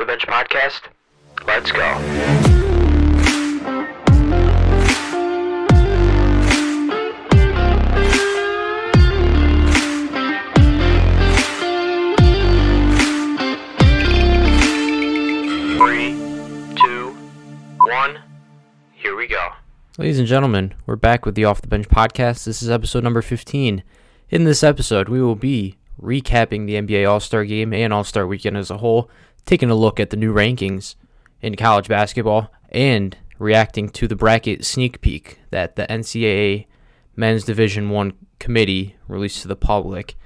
the Bench podcast? Let's go. Three, two, one, here we go. Ladies and gentlemen, we're back with the Off the Bench podcast. This is episode number 15. In this episode, we will be recapping the NBA All Star game and All Star weekend as a whole, taking a look at the new rankings in college basketball, and reacting to the bracket sneak peek that the NCAA Men's Division 1 committee released to the public.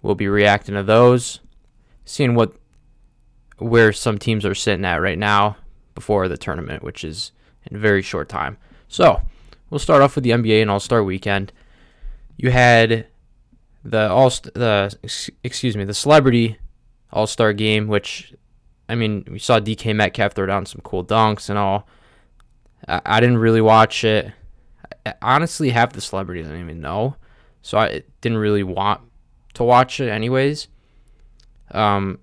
We'll be reacting to those, seeing what where some teams are sitting at right now before the tournament, which is in a very short time. So, we'll start off with the NBA and All Star Weekend. You had the all the excuse me the celebrity All Star game, which I mean we saw DK Metcalf throw down some cool dunks and all. I, I didn't really watch it. I, honestly, half the celebrities I didn't even know, so I didn't really want to watch it anyways. Um,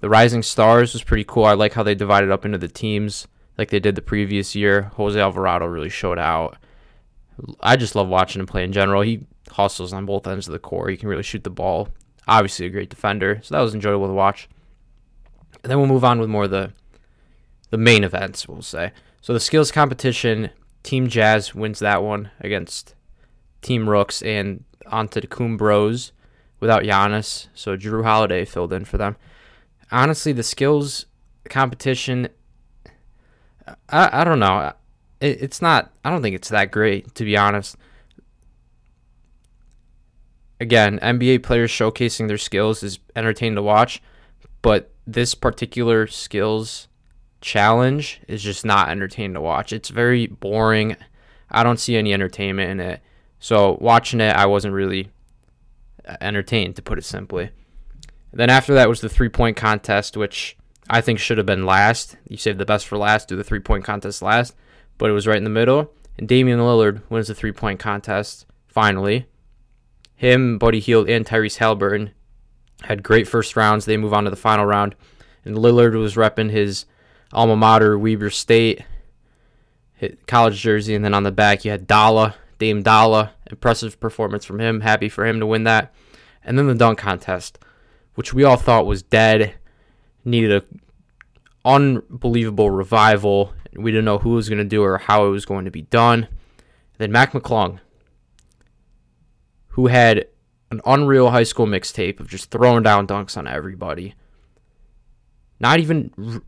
the Rising Stars was pretty cool. I like how they divided up into the teams like they did the previous year. Jose Alvarado really showed out. I just love watching him play in general. He hustles on both ends of the court. He can really shoot the ball. Obviously, a great defender. So that was enjoyable to watch. And then we'll move on with more of the the main events, we'll say. So the skills competition, Team Jazz wins that one against Team Rooks and Antetokounmpo Bros without Giannis. So Jrue Holiday filled in for them honestly, the skills competition, I, I don't know. It, it's not, I don't think it's that great, to be honest. Again, NBA players showcasing their skills is entertaining to watch, but this particular skills challenge is just not entertaining to watch. It's very boring. I don't see any entertainment in it. So, watching it, I wasn't really uh, entertained, to put it simply. Then after that was the three point contest, which I think should have been last. You save the best for last, do the three point contest last, but it was right in the middle. And Damian Lillard wins the three point contest finally. Him, Buddy Hield, and Tyrese Halliburton had great first rounds. They move on to the final round, and Lillard was repping his alma mater, Weber State college jersey, and then on the back you had Dalla, Dame Dolla. Impressive performance from him. Happy for him to win that. And then the dunk contest which we all thought was dead, needed a unbelievable revival. We didn't know who was going to do it or how it was going to be done. then Mac McClung, who had an unreal high school mixtape of just throwing down dunks on everybody. Not even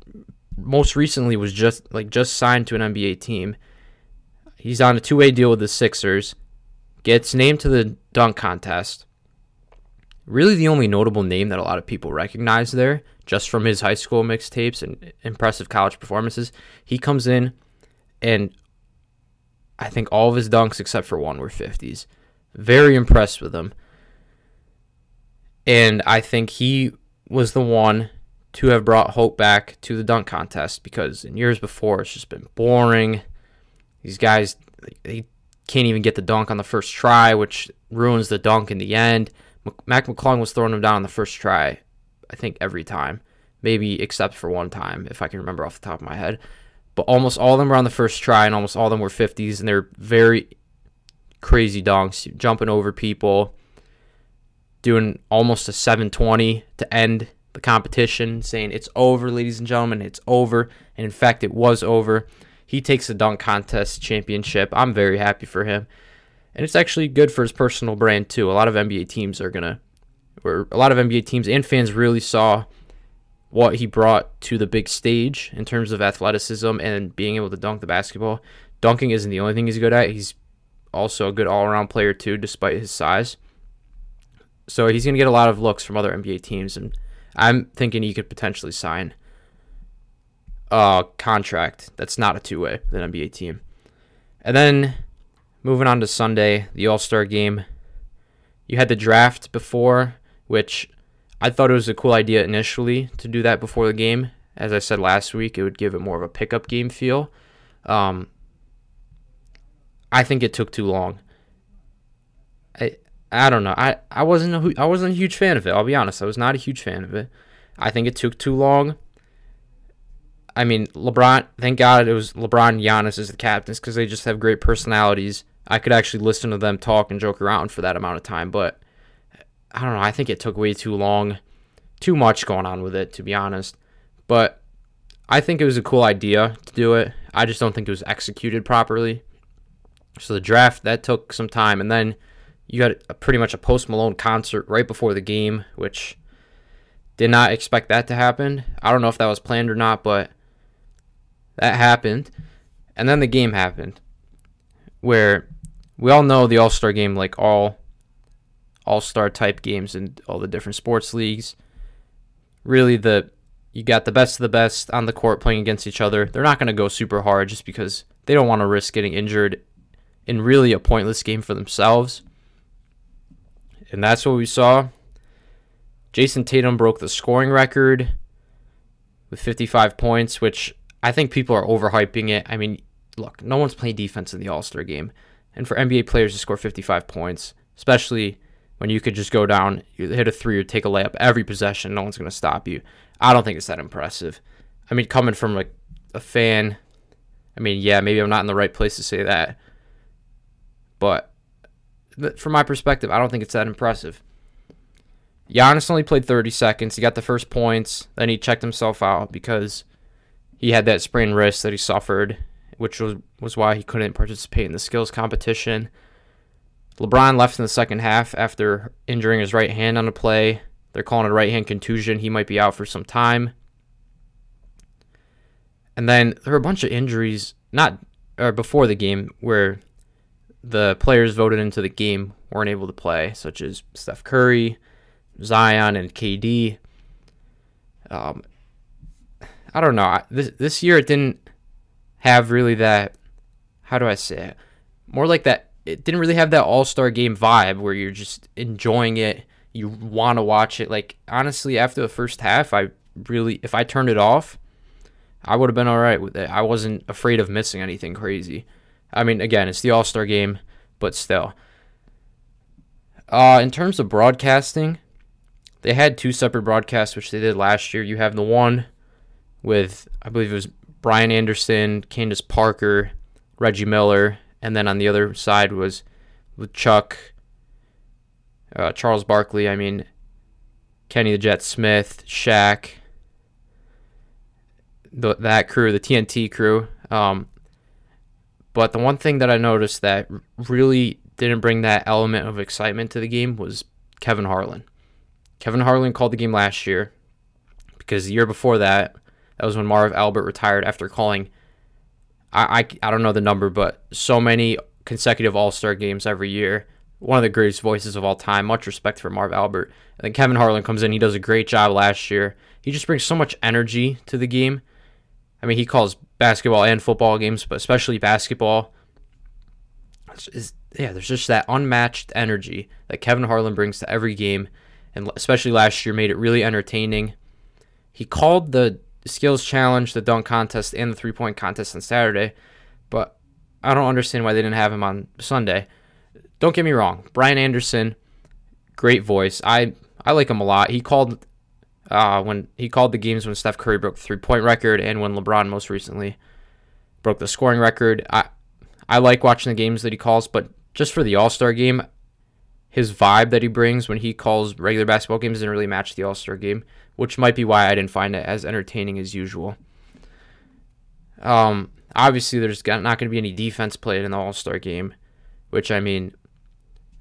most recently was just like just signed to an NBA team. He's on a two-way deal with the Sixers. Gets named to the dunk contest really the only notable name that a lot of people recognize there, just from his high school mixtapes and impressive college performances. He comes in, and I think all of his dunks except for one were 50s. Very impressed with him. And I think he was the one to have brought hope back to the dunk contest because in years before it's just been boring. These guys, they can't even get the dunk on the first try, which ruins the dunk in the end. Mac McClung was throwing him down on the first try, I think every time, maybe except for one time, if I can remember off the top of my head. But almost all of them were on the first try, and almost all of them were 50s, and they're very crazy dunks, jumping over people, doing almost a 720 to end the competition, saying it's over, ladies and gentlemen, it's over. And in fact, it was over. He takes the dunk contest championship. I'm very happy for him and it's actually good for his personal brand too. A lot of NBA teams are gonna, or a lot of NBA teams and fans really saw what he brought to the big stage in terms of athleticism and being able to dunk the basketball. Dunking isn't the only thing he's good at. He's also a good all-around player too, despite his size. So he's gonna get a lot of looks from other NBA teams, and I'm thinking he could potentially sign a contract that's not a two-way with an NBA team. And then Moving on to Sunday, the All Star game. You had the draft before, which I thought it was a cool idea initially to do that before the game. As I said last week, it would give it more of a pickup game feel. Um, I think it took too long. I I don't know. I, I wasn't a, I wasn't a huge fan of it. I'll be honest. I was not a huge fan of it. I think it took too long. I mean, LeBron, thank God it was LeBron and Giannis as the captains because they just have great personalities. I could actually listen to them talk and joke around for that amount of time, but I don't know. I think it took way too long, too much going on with it, to be honest. But I think it was a cool idea to do it. I just don't think it was executed properly. So the draft that took some time, and then you got a, pretty much a Post Malone concert right before the game, which did not expect that to happen. I don't know if that was planned or not, but that happened. And then the game happened, where we all know the All Star game, like all All Star type games in all the different sports leagues. Really, the you got the best of the best on the court playing against each other. They're not going to go super hard just because they don't want to risk getting injured in really a pointless game for themselves. And that's what we saw. Jayson Tatum broke the scoring record with 55 points, which I think people are overhyping it. I mean, look, no one's playing defense in the All Star game. And for NBA players to score 55 points, especially when you could just go down, hit a three or take a layup every possession, no one's going to stop you. I don't think it's that impressive. I mean, coming from like a fan, I mean, yeah, maybe I'm not in the right place to say that, but from my perspective, I don't think it's that impressive. Giannis only played 30 seconds. He got the first points, then he checked himself out because he had that sprained wrist that he suffered, which was was why he couldn't participate in the skills competition. LeBron left in the second half after injuring his right hand on a play. They're calling it a right hand contusion. He might be out for some time. And then there were a bunch of injuries, not or before the game, where the players voted into the game weren't able to play, such as Steph Curry, Zion, and KD. Um, I don't know. This this year it didn't have really that. How do I say it? More like that. It didn't really have that All Star game vibe where you're just enjoying it. You want to watch it. Like honestly, after the first half, I really, if I turned it off, I would have been all right with it. I wasn't afraid of missing anything crazy. I mean, again, it's the All Star game, but still. Uh, in terms of broadcasting, they had two separate broadcasts, which they did last year. You have the one with I believe it was Brian Anderson, Candace Parker, Reggie Miller, and then on the other side was with Chuck, uh, Charles Barkley. I mean, Kenny the Jet Smith, Shaq, the, that crew, the TNT crew. Um, but the one thing that I noticed that really didn't bring that element of excitement to the game was Kevin Harlan. Kevin Harlan called the game last year because the year before that, that was when Marv Albert retired after calling, I, I, I don't know the number, but so many consecutive All Star games every year. One of the greatest voices of all time. Much respect for Marv Albert. And then Kevin Harlan comes in. He does a great job last year. He just brings so much energy to the game. I mean, he calls basketball and football games, but especially basketball. Is, yeah, there's just that unmatched energy that Kevin Harlan brings to every game, and especially last year made it really entertaining. He called the skills challenge, the dunk contest, and the three point contest on Saturday, but I don't understand why they didn't have him on Sunday. Don't get me wrong, Brian Anderson, great voice. I I like him a lot. He called uh, when he called the games when Steph Curry broke the three point record and when LeBron most recently broke the scoring record. I I like watching the games that he calls, but just for the All Star game, his vibe that he brings when he calls regular basketball games doesn't really match the All Star game, which might be why I didn't find it as entertaining as usual. Um, obviously, there's not going to be any defense played in the All Star game, which I mean,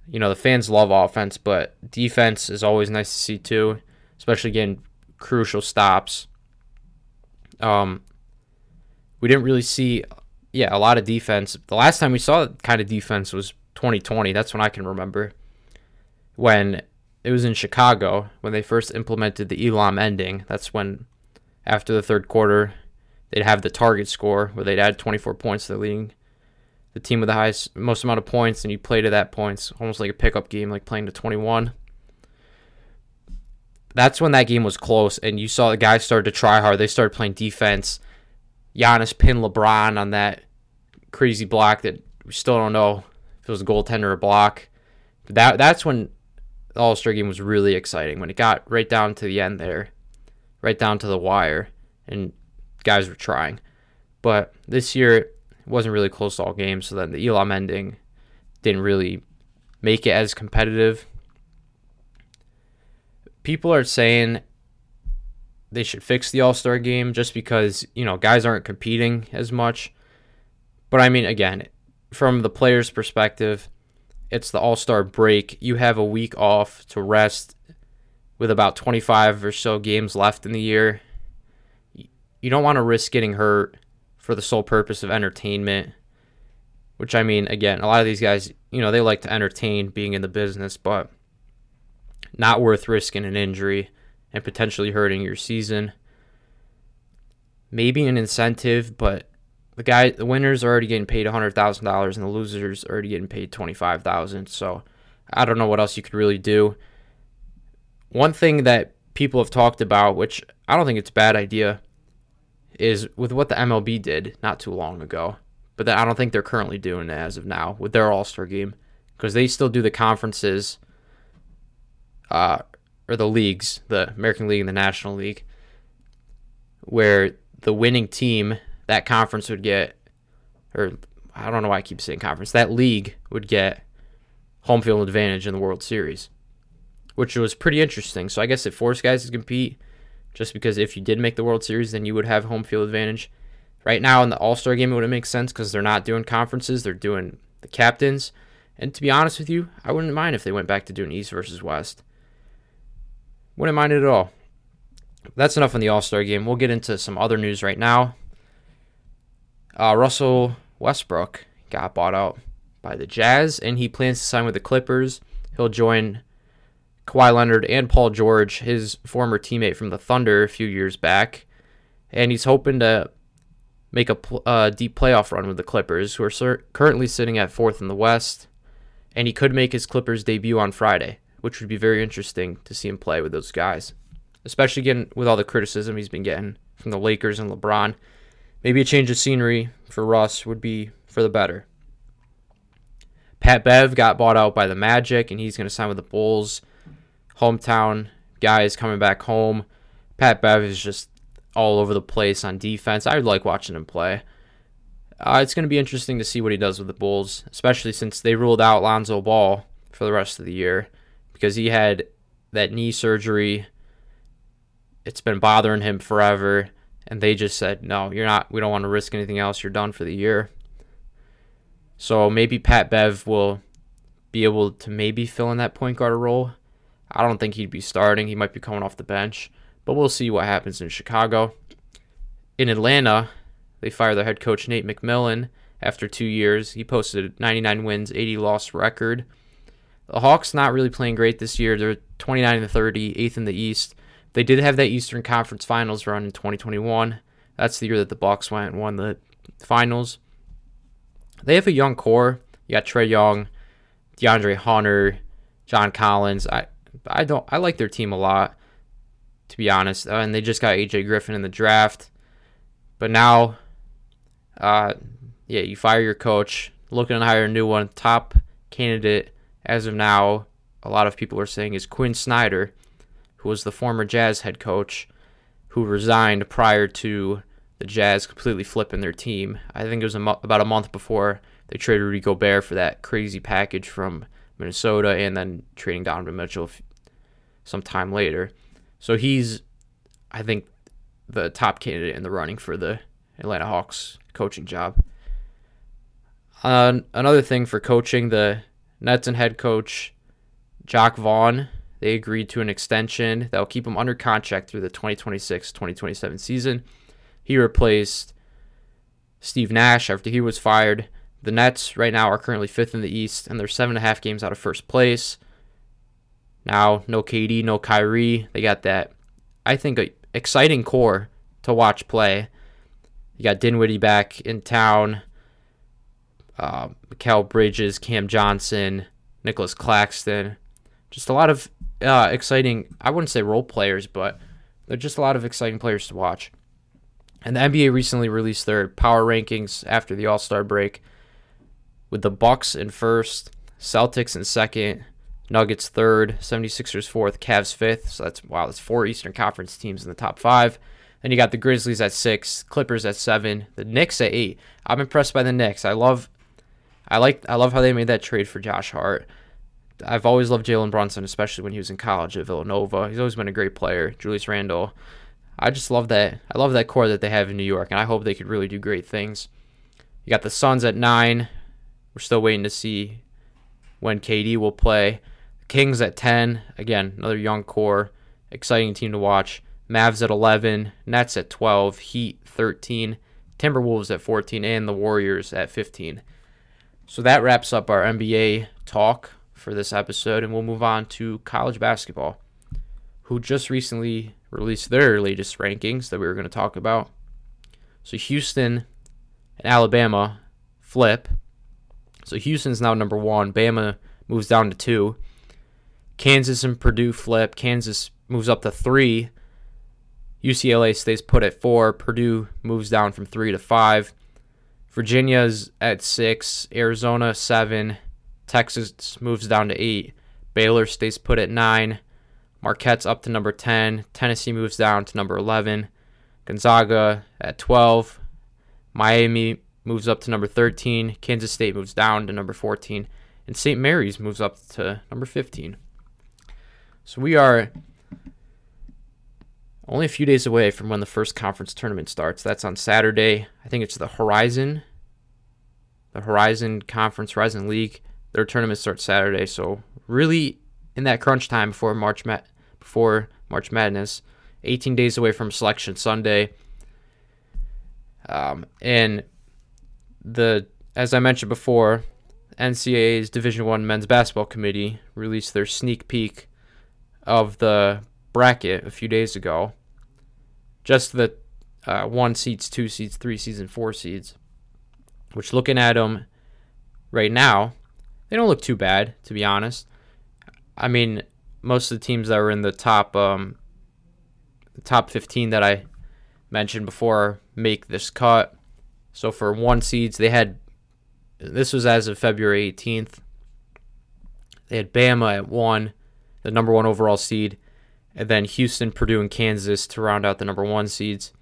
you know, the fans love offense, but defense is always nice to see too, especially getting crucial stops. Um, we didn't really see, yeah, a lot of defense. The last time we saw that kind of defense was 2020. That's when I can remember when it was in Chicago when they first implemented the Elam ending. That's when, after the third quarter, they'd have the target score where they'd add 24 points to the leading the team with the highest most amount of points, and you play to that points, almost like a pickup game, like playing to 21. That's when that game was close, and you saw the guys started to try hard. They started playing defense. Giannis pinned LeBron on that crazy block that we still don't know if it was a goaltender or a block. But that that's when the All Star game was really exciting when it got right down to the end there, right down to the wire, and guys were trying. But this year it wasn't really close to all games, so then the Elam ending didn't really make it as competitive. People are saying they should fix the All Star game just because, you know, guys aren't competing as much. But I mean, again, from the player's perspective, it's the All Star break. You have a week off to rest with about 25 or so games left in the year. You don't want to risk getting hurt for the sole purpose of entertainment. Which I mean, again, a lot of these guys, you know, they like to entertain being in the business, but not worth risking an injury and potentially hurting your season. Maybe an incentive, but the guy, the winners are already getting paid hundred thousand dollars, and the losers are already getting paid twenty five thousand. So I don't know what else you could really do. One thing that people have talked about, which I don't think it's a bad idea, is with what the MLB did not too long ago, but that I don't think they're currently doing it as of now with their All Star game because they still do the conferences, uh, or the leagues, the American League and the National League, where the winning team that conference would get, or I don't know why I keep saying conference, that league would get home field advantage in the World Series, which was pretty interesting. So I guess it forced guys to compete just because if you did make the World Series, then you would have home field advantage. Right now in the All Star game, it wouldn't make sense because they're not doing conferences, they're doing the captains. And to be honest with you, I wouldn't mind if they went back to doing East versus West. Wouldn't mind it at all. That's enough on the All Star game. We'll get into some other news right now. Uh, Russell Westbrook got bought out by the Jazz, and he plans to sign with the Clippers. He'll join Kawhi Leonard and Paul George, his former teammate from the Thunder a few years back, and he's hoping to make a uh, deep playoff run with the Clippers, who are sur- currently sitting at fourth in the West, and he could make his Clippers debut on Friday which would be very interesting to see him play with those guys, especially again with all the criticism he's been getting from the Lakers and LeBron. Maybe a change of scenery for Russ would be for the better. Pat Bev got bought out by the Magic, and he's going to sign with the Bulls. Hometown guy is coming back home. Pat Bev is just all over the place on defense. I like watching him play. Uh, it's going to be interesting to see what he does with the Bulls, especially since they ruled out Lonzo Ball for the rest of the year because he had that knee surgery. It's been bothering him forever. And they just said, no, you're not, we don't want to risk anything else. You're done for the year. So maybe Pat Bev will be able to maybe fill in that point guard role. I don't think he'd be starting. He might be coming off the bench. But we'll see what happens in Chicago. In Atlanta, they fired their head coach, Nate McMillan, after two years. He posted a 99 wins, 80 loss record. The Hawks not really playing great this year. They're 29 and 30, eighth in the East. They did have that Eastern Conference Finals run in 2021. That's the year that the Bucks went and won the finals. They have a young core. You got Trae Young, DeAndre Hunter, John Collins. I I don't I like their team a lot, to be honest. Uh, and they just got AJ Griffin in the draft. But now, uh, yeah, you fire your coach, looking to hire a new one. Top candidate as of now, a lot of people are saying is Quin Snyder, who was the former Jazz head coach, who resigned prior to the Jazz completely flipping their team. I think it was a mo- about a month before they traded Rudy Gobert for that crazy package from Minnesota, and then trading Donovan Mitchell f- some time later. So he's, I think, the top candidate in the running for the Atlanta Hawks coaching job. Uh, another thing for coaching, the Nets and head coach Jacque Vaughn, they agreed to an extension that will keep him under contract through the 2026-2027 season. He replaced Steve Nash after he was fired. The Nets right now are currently fifth in the East, and they're seven and a half games out of first place. Now, no KD, no Kyrie. They got that, I think, exciting core to watch play. You got Dinwiddie back in town uh, Bridges, Cam Johnson, Nicolas Claxton. Just a lot of uh, exciting, I wouldn't say role players, but they're just a lot of exciting players to watch. And the NBA recently released their power rankings after the All Star break, with the Bucks in first, Celtics in second, Nuggets third, 76ers fourth, Cavs fifth. So that's wow, that's four Eastern Conference teams in the top five. Then you got the Grizzlies at six, Clippers at seven, the Knicks at eight. I'm impressed by the Knicks. I love, I like, I love how they made that trade for Josh Hart. I've always loved Jalen Brunson, especially when he was in college at Villanova. He's always been a great player. Julius Randle. I just love that. I love that core that they have in New York, and I hope they could really do great things. You got the Suns at nine. We're still waiting to see when KD will play. Kings at 10. Again, another young core. Exciting team to watch. Mavs at 11. Nets at 12. Heat 13. Timberwolves at 14. And the Warriors at 15. So that wraps up our NBA talk for this episode, and we'll move on to college basketball, who just recently released their latest rankings that we were going to talk about. So Houston and Alabama flip. So Houston's now number one. Bama moves down to two. Kansas and Purdue flip. Kansas moves up to three. UCLA stays put at four. Purdue moves down from three to five. Virginia's at six. Arizona seven. Texas moves down to eight. Baylor stays put at nine. Marquette's up to number 10. Tennessee moves down to number 11. Gonzaga at 12. Miami moves up to number 13. Kansas State moves down to number 14. And St. Mary's moves up to number 15. So we are only a few days away from when the first conference tournament starts. That's on Saturday. I think it's the Horizon. The Horizon Conference, Horizon League. Their tournament starts Saturday. So really in that crunch time before March Ma- before March Madness. 18 days away from Selection Sunday. Um, and the as I mentioned before, NCAA's Division One Men's Basketball Committee released their sneak peek of the bracket a few days ago. Just the uh, one seeds, two seeds, three seeds, and four seeds. Which looking at them right now, they don't look too bad, to be honest. I mean, most of the teams that were in the top um, the top 15 that I mentioned before make this cut. So for one seeds, they had this was as of February 18th. They had Bama at one, the number one overall seed, and then Houston, Purdue, and Kansas to round out the number one seeds.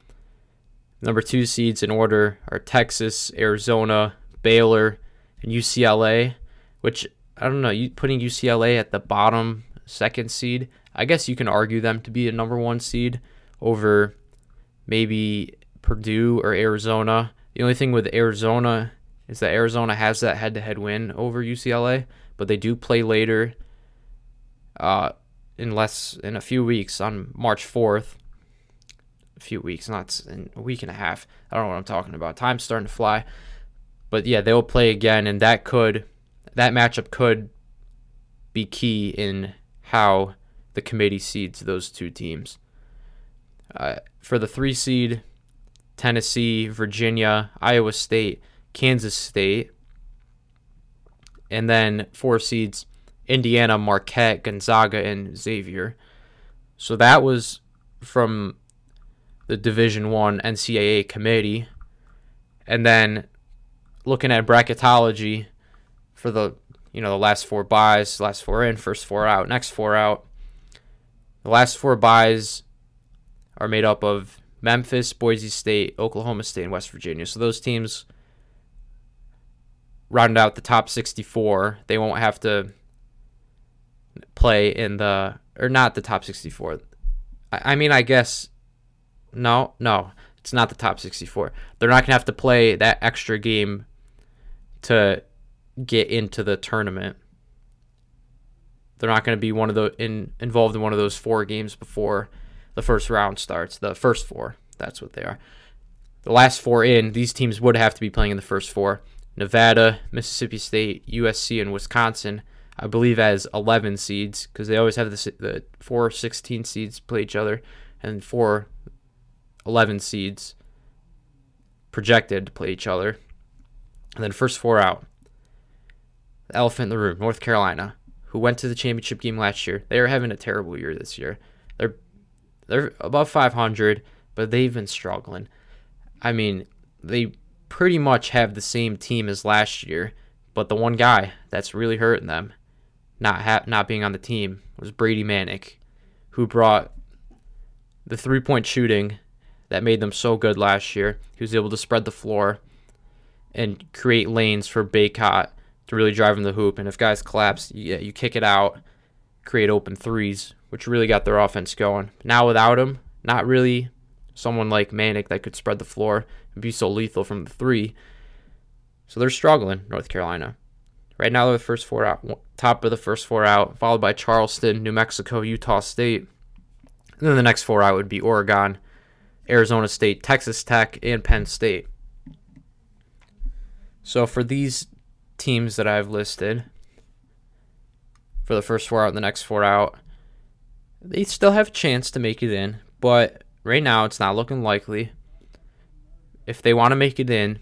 Number two seeds in order are Texas, Arizona, Baylor, and UCLA, which I don't know, putting UCLA at the bottom second seed. I guess you can argue them to be a number one seed over maybe Purdue or Arizona. The only thing with Arizona is that Arizona has that head to head win over UCLA, but they do play later uh, in less in a few weeks on March 4th. A few weeks, not in a week and a half. I don't know what I'm talking about. Time's starting to fly. But yeah, they will play again, and that could that matchup could be key in how the committee seeds those two teams. Uh, for the three seed, Tennessee, Virginia, Iowa State, Kansas State, and then four seeds, Indiana, Marquette, Gonzaga, and Xavier. So that was from the Division One NCAA committee, and then looking at bracketology, for the you know the last four byes, last four in, first four out, next four out. The last four byes are made up of Memphis, Boise State, Oklahoma State, and West Virginia. So those teams round out the top 64. They won't have to play in the or not the top 64. I, I mean, I guess no, no, it's not the top 64. They're not gonna have to play that extra game to get into the tournament. They're not going to be one of the in, involved in one of those four games before the first round starts. The first four, that's what they are. The last four in, these teams would have to be playing in the first four. Nevada, Mississippi State, USC, and Wisconsin, I believe, as 11 seeds because they always have the, the four 16 seeds play each other and four 11 seeds projected to play each other. And then first four out the elephant in the room, North Carolina, who went to the championship game last year. They are having a terrible year this year. They're they're above 500, but they've been struggling. I mean, they pretty much have the same team as last year, but the one guy that's really hurting them, not ha- not being on the team, was Brady Manek, who brought the three point shooting that made them so good last year. He was able to spread the floor and create lanes for Bacot to really drive him the hoop. And if guys collapse, you, you kick it out, create open threes, which really got their offense going. Now without him, not really someone like Manek that could spread the floor and be so lethal from the three. So they're struggling, North Carolina. Right now, they're the first four out, top of the first four out, followed by Charleston, New Mexico, Utah State. And then the next four out would be Oregon, Arizona State, Texas Tech, and Penn State. So for these teams that I've listed, for the first four out and the next four out, they still have a chance to make it in, but right now it's not looking likely. If they want to make it in,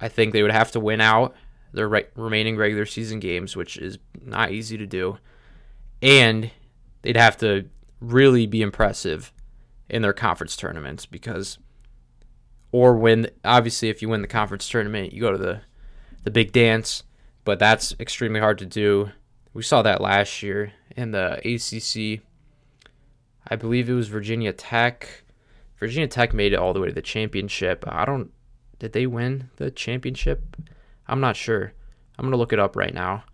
I think they would have to win out their re- remaining regular season games, which is not easy to do. And they'd have to really be impressive in their conference tournaments because or win obviously if you win the conference tournament, you go to the the big dance, but that's extremely hard to do. We saw that last year in the ACC. I believe it was Virginia Tech. Virginia Tech made it all the way to the championship. I don't did they win the championship? I'm not sure. I'm going to look it up right now.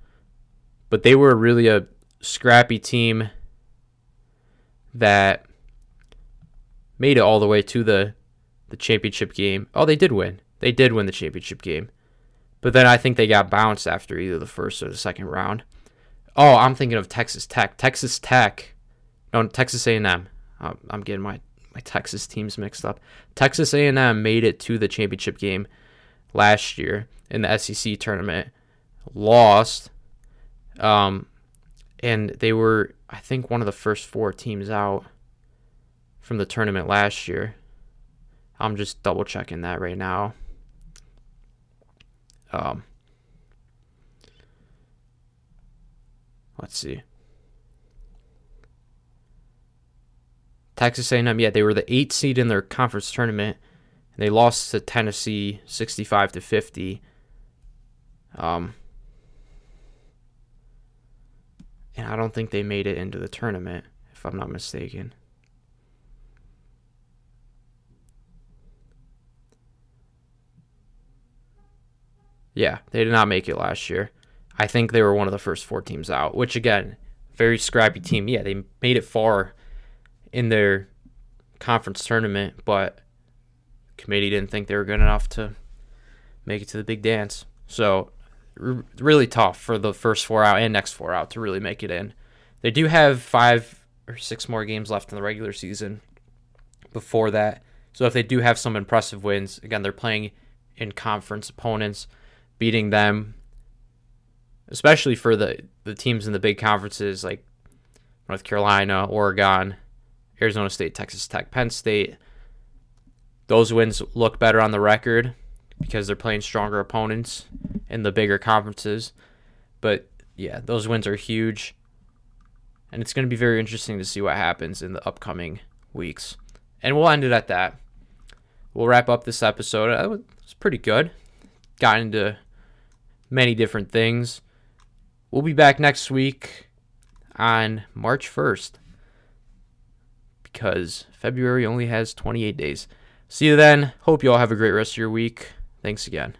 But they were really a scrappy team that made it all the way to the the championship game. Oh, they did win. They did win the championship game. But then I think they got bounced after either the first or the second round. Oh, I'm thinking of Texas Tech. Texas Tech. No, Texas A&M. I'm getting my my Texas teams mixed up. Texas A&M made it to the championship game last year in the SEC tournament, lost, um, and they were I think one of the first four teams out from the tournament last year. I'm just double checking that right now. Um, let's see. Texas A&M, yeah, they were the eighth seed in their conference tournament, and they lost to Tennessee 65 to 50. Um, and I don't think they made it into the tournament, if I'm not mistaken. Yeah, they did not make it last year. I think they were one of the first four teams out, which again, very scrappy team. Yeah, they made it far in their conference tournament, but committee didn't think they were good enough to make it to the big dance. So r- really tough for the first four out and next four out to really make it in. They do have five or six more games left in the regular season before that. So if they do have some impressive wins, again, they're playing in conference opponents beating them, especially for the, the teams in the big conferences like North Carolina, Oregon, Arizona State, Texas Tech, Penn State. Those wins look better on the record because they're playing stronger opponents in the bigger conferences. But yeah, those wins are huge. And it's going to be very interesting to see what happens in the upcoming weeks. And we'll end it at that. We'll wrap up this episode. It was pretty good. Got into many different things. We'll be back next week on March 1st because February only has 28 days. See you then. Hope you all have a great rest of your week. Thanks again.